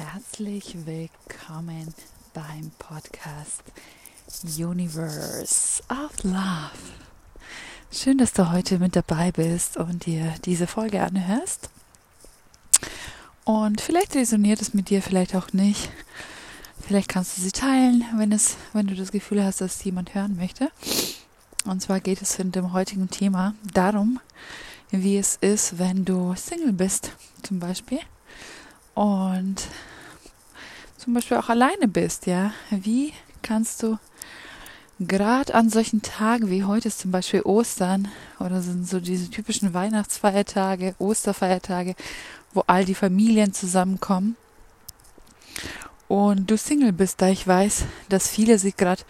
herzlich willkommen beim Podcast Universe of Love. Schön, dass du heute mit dabei bist und dir diese Folge anhörst. Und vielleicht resoniert es mit dir, vielleicht auch nicht. Vielleicht kannst du sie teilen, wenn es, wenn du das Gefühl hast, dass jemand hören möchte. Und zwar geht es in dem heutigen Thema darum, wie es ist, wenn du Single bist, zum Beispiel und zum Beispiel auch alleine bist, ja, wie kannst du gerade an solchen Tagen wie heute ist zum Beispiel Ostern oder sind so diese typischen Weihnachtsfeiertage, Osterfeiertage, wo all die Familien zusammenkommen und du Single bist, da ich weiß, dass viele sich gerade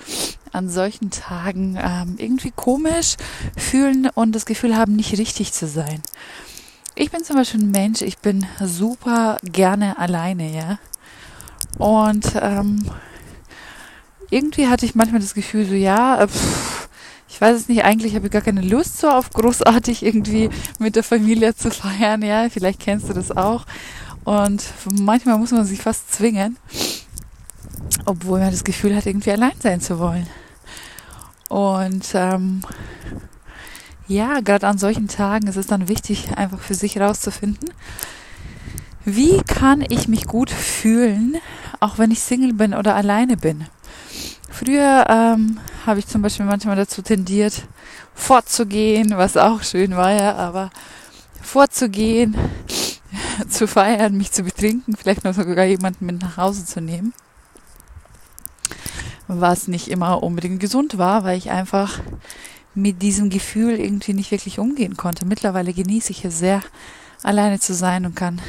an solchen Tagen ähm, irgendwie komisch fühlen und das Gefühl haben, nicht richtig zu sein. Ich bin zum Beispiel ein Mensch, ich bin super gerne alleine, ja. Und ähm, irgendwie hatte ich manchmal das Gefühl, so ja, äh, pff, ich weiß es nicht, eigentlich habe ich gar keine Lust so auf großartig irgendwie mit der Familie zu feiern, ja. Vielleicht kennst du das auch. Und manchmal muss man sich fast zwingen, obwohl man das Gefühl hat, irgendwie allein sein zu wollen. Und ähm, ja, gerade an solchen Tagen ist es dann wichtig, einfach für sich herauszufinden, wie kann ich mich gut fühlen, auch wenn ich Single bin oder alleine bin. Früher ähm, habe ich zum Beispiel manchmal dazu tendiert, fortzugehen, was auch schön war, ja, aber vorzugehen, zu feiern, mich zu betrinken, vielleicht noch sogar jemanden mit nach Hause zu nehmen. Was nicht immer unbedingt gesund war, weil ich einfach mit diesem Gefühl irgendwie nicht wirklich umgehen konnte. Mittlerweile genieße ich es sehr, alleine zu sein und kann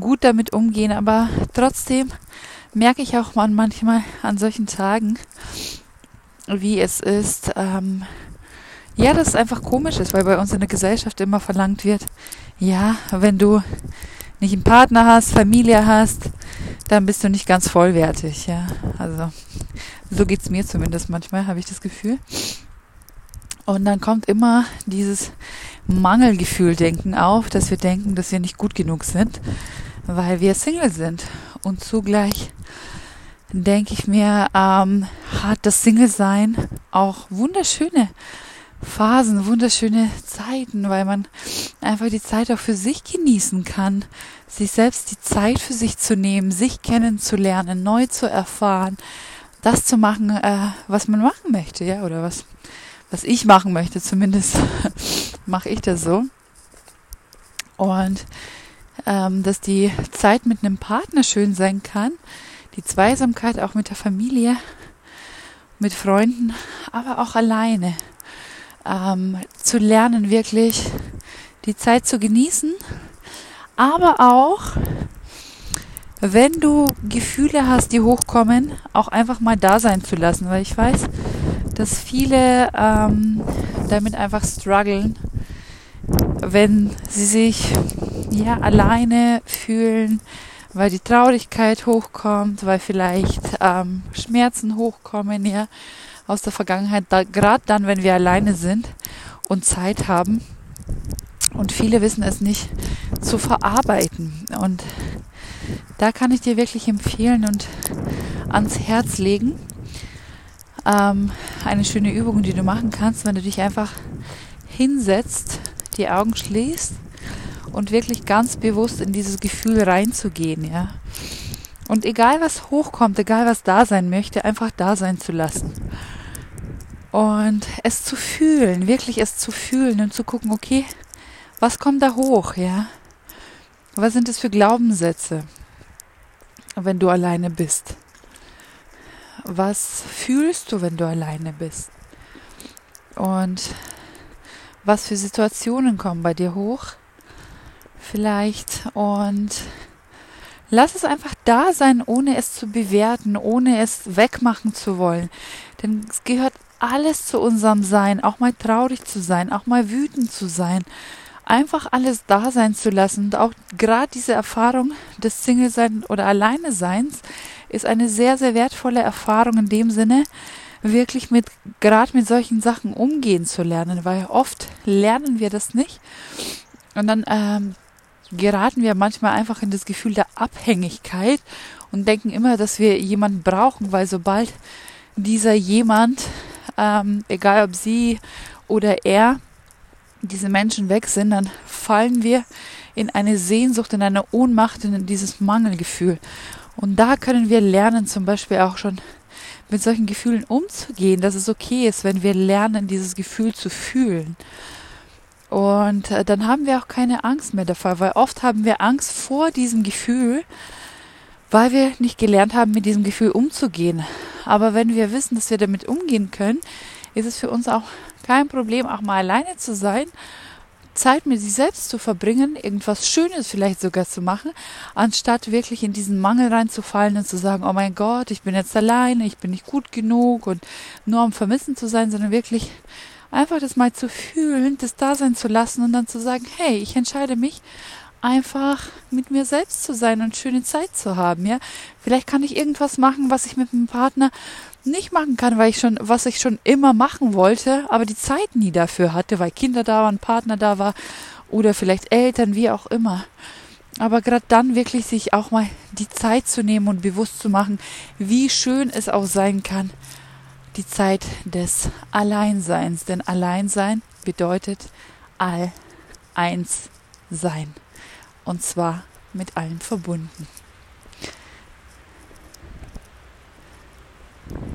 gut damit umgehen, aber trotzdem merke ich auch manchmal an solchen Tagen, wie es ist, ähm, ja, dass es einfach komisch ist, weil bei uns in der Gesellschaft immer verlangt wird, ja, wenn du nicht einen Partner hast, Familie hast, dann bist du nicht ganz vollwertig, ja. Also so geht's mir zumindest manchmal, habe ich das Gefühl. Und dann kommt immer dieses Mangelgefühl-Denken auf, dass wir denken, dass wir nicht gut genug sind, weil wir Single sind. Und zugleich denke ich mir, ähm, hat das Single-Sein auch wunderschöne Phasen, wunderschöne Zeiten, weil man einfach die Zeit auch für sich genießen kann, sich selbst die Zeit für sich zu nehmen, sich kennenzulernen, neu zu erfahren, das zu machen, äh, was man machen möchte, ja, oder was was ich machen möchte, zumindest mache ich das so. Und ähm, dass die Zeit mit einem Partner schön sein kann, die Zweisamkeit auch mit der Familie, mit Freunden, aber auch alleine. Ähm, zu lernen, wirklich die Zeit zu genießen, aber auch, wenn du Gefühle hast, die hochkommen, auch einfach mal da sein zu lassen, weil ich weiß, dass viele ähm, damit einfach strugglen, wenn sie sich ja alleine fühlen, weil die Traurigkeit hochkommt, weil vielleicht ähm, Schmerzen hochkommen, ja, aus der Vergangenheit, da, gerade dann, wenn wir alleine sind und Zeit haben. Und viele wissen es nicht zu verarbeiten. Und da kann ich dir wirklich empfehlen und ans Herz legen, ähm, eine schöne Übung, die du machen kannst, wenn du dich einfach hinsetzt, die Augen schließt und wirklich ganz bewusst in dieses Gefühl reinzugehen, ja. Und egal was hochkommt, egal was da sein möchte, einfach da sein zu lassen. Und es zu fühlen, wirklich es zu fühlen und zu gucken, okay, was kommt da hoch, ja? Was sind es für Glaubenssätze, wenn du alleine bist? was fühlst du, wenn du alleine bist? Und was für Situationen kommen bei dir hoch? Vielleicht und lass es einfach da sein, ohne es zu bewerten, ohne es wegmachen zu wollen. Denn es gehört alles zu unserem Sein, auch mal traurig zu sein, auch mal wütend zu sein. Einfach alles da sein zu lassen und auch gerade diese Erfahrung des Single-Sein oder Alleine-Seins ist eine sehr, sehr wertvolle Erfahrung in dem Sinne, wirklich mit, gerade mit solchen Sachen umgehen zu lernen, weil oft lernen wir das nicht. Und dann ähm, geraten wir manchmal einfach in das Gefühl der Abhängigkeit und denken immer, dass wir jemanden brauchen, weil sobald dieser jemand, ähm, egal ob sie oder er, diese Menschen weg sind, dann fallen wir in eine Sehnsucht, in eine Ohnmacht, in dieses Mangelgefühl. Und da können wir lernen, zum Beispiel auch schon mit solchen Gefühlen umzugehen, dass es okay ist, wenn wir lernen, dieses Gefühl zu fühlen. Und äh, dann haben wir auch keine Angst mehr davor, weil oft haben wir Angst vor diesem Gefühl, weil wir nicht gelernt haben, mit diesem Gefühl umzugehen. Aber wenn wir wissen, dass wir damit umgehen können, ist es für uns auch kein Problem, auch mal alleine zu sein Zeit mit sich selbst zu verbringen, irgendwas Schönes vielleicht sogar zu machen, anstatt wirklich in diesen Mangel reinzufallen und zu sagen, oh mein Gott, ich bin jetzt alleine, ich bin nicht gut genug und nur am Vermissen zu sein, sondern wirklich einfach das mal zu fühlen, das da sein zu lassen und dann zu sagen, hey, ich entscheide mich einfach mit mir selbst zu sein und schöne Zeit zu haben, ja. Vielleicht kann ich irgendwas machen, was ich mit meinem Partner nicht machen kann, weil ich schon, was ich schon immer machen wollte, aber die Zeit nie dafür hatte, weil Kinder da waren, Partner da war oder vielleicht Eltern, wie auch immer. Aber gerade dann wirklich sich auch mal die Zeit zu nehmen und bewusst zu machen, wie schön es auch sein kann, die Zeit des Alleinseins, denn Alleinsein bedeutet all eins sein und zwar mit allem verbunden.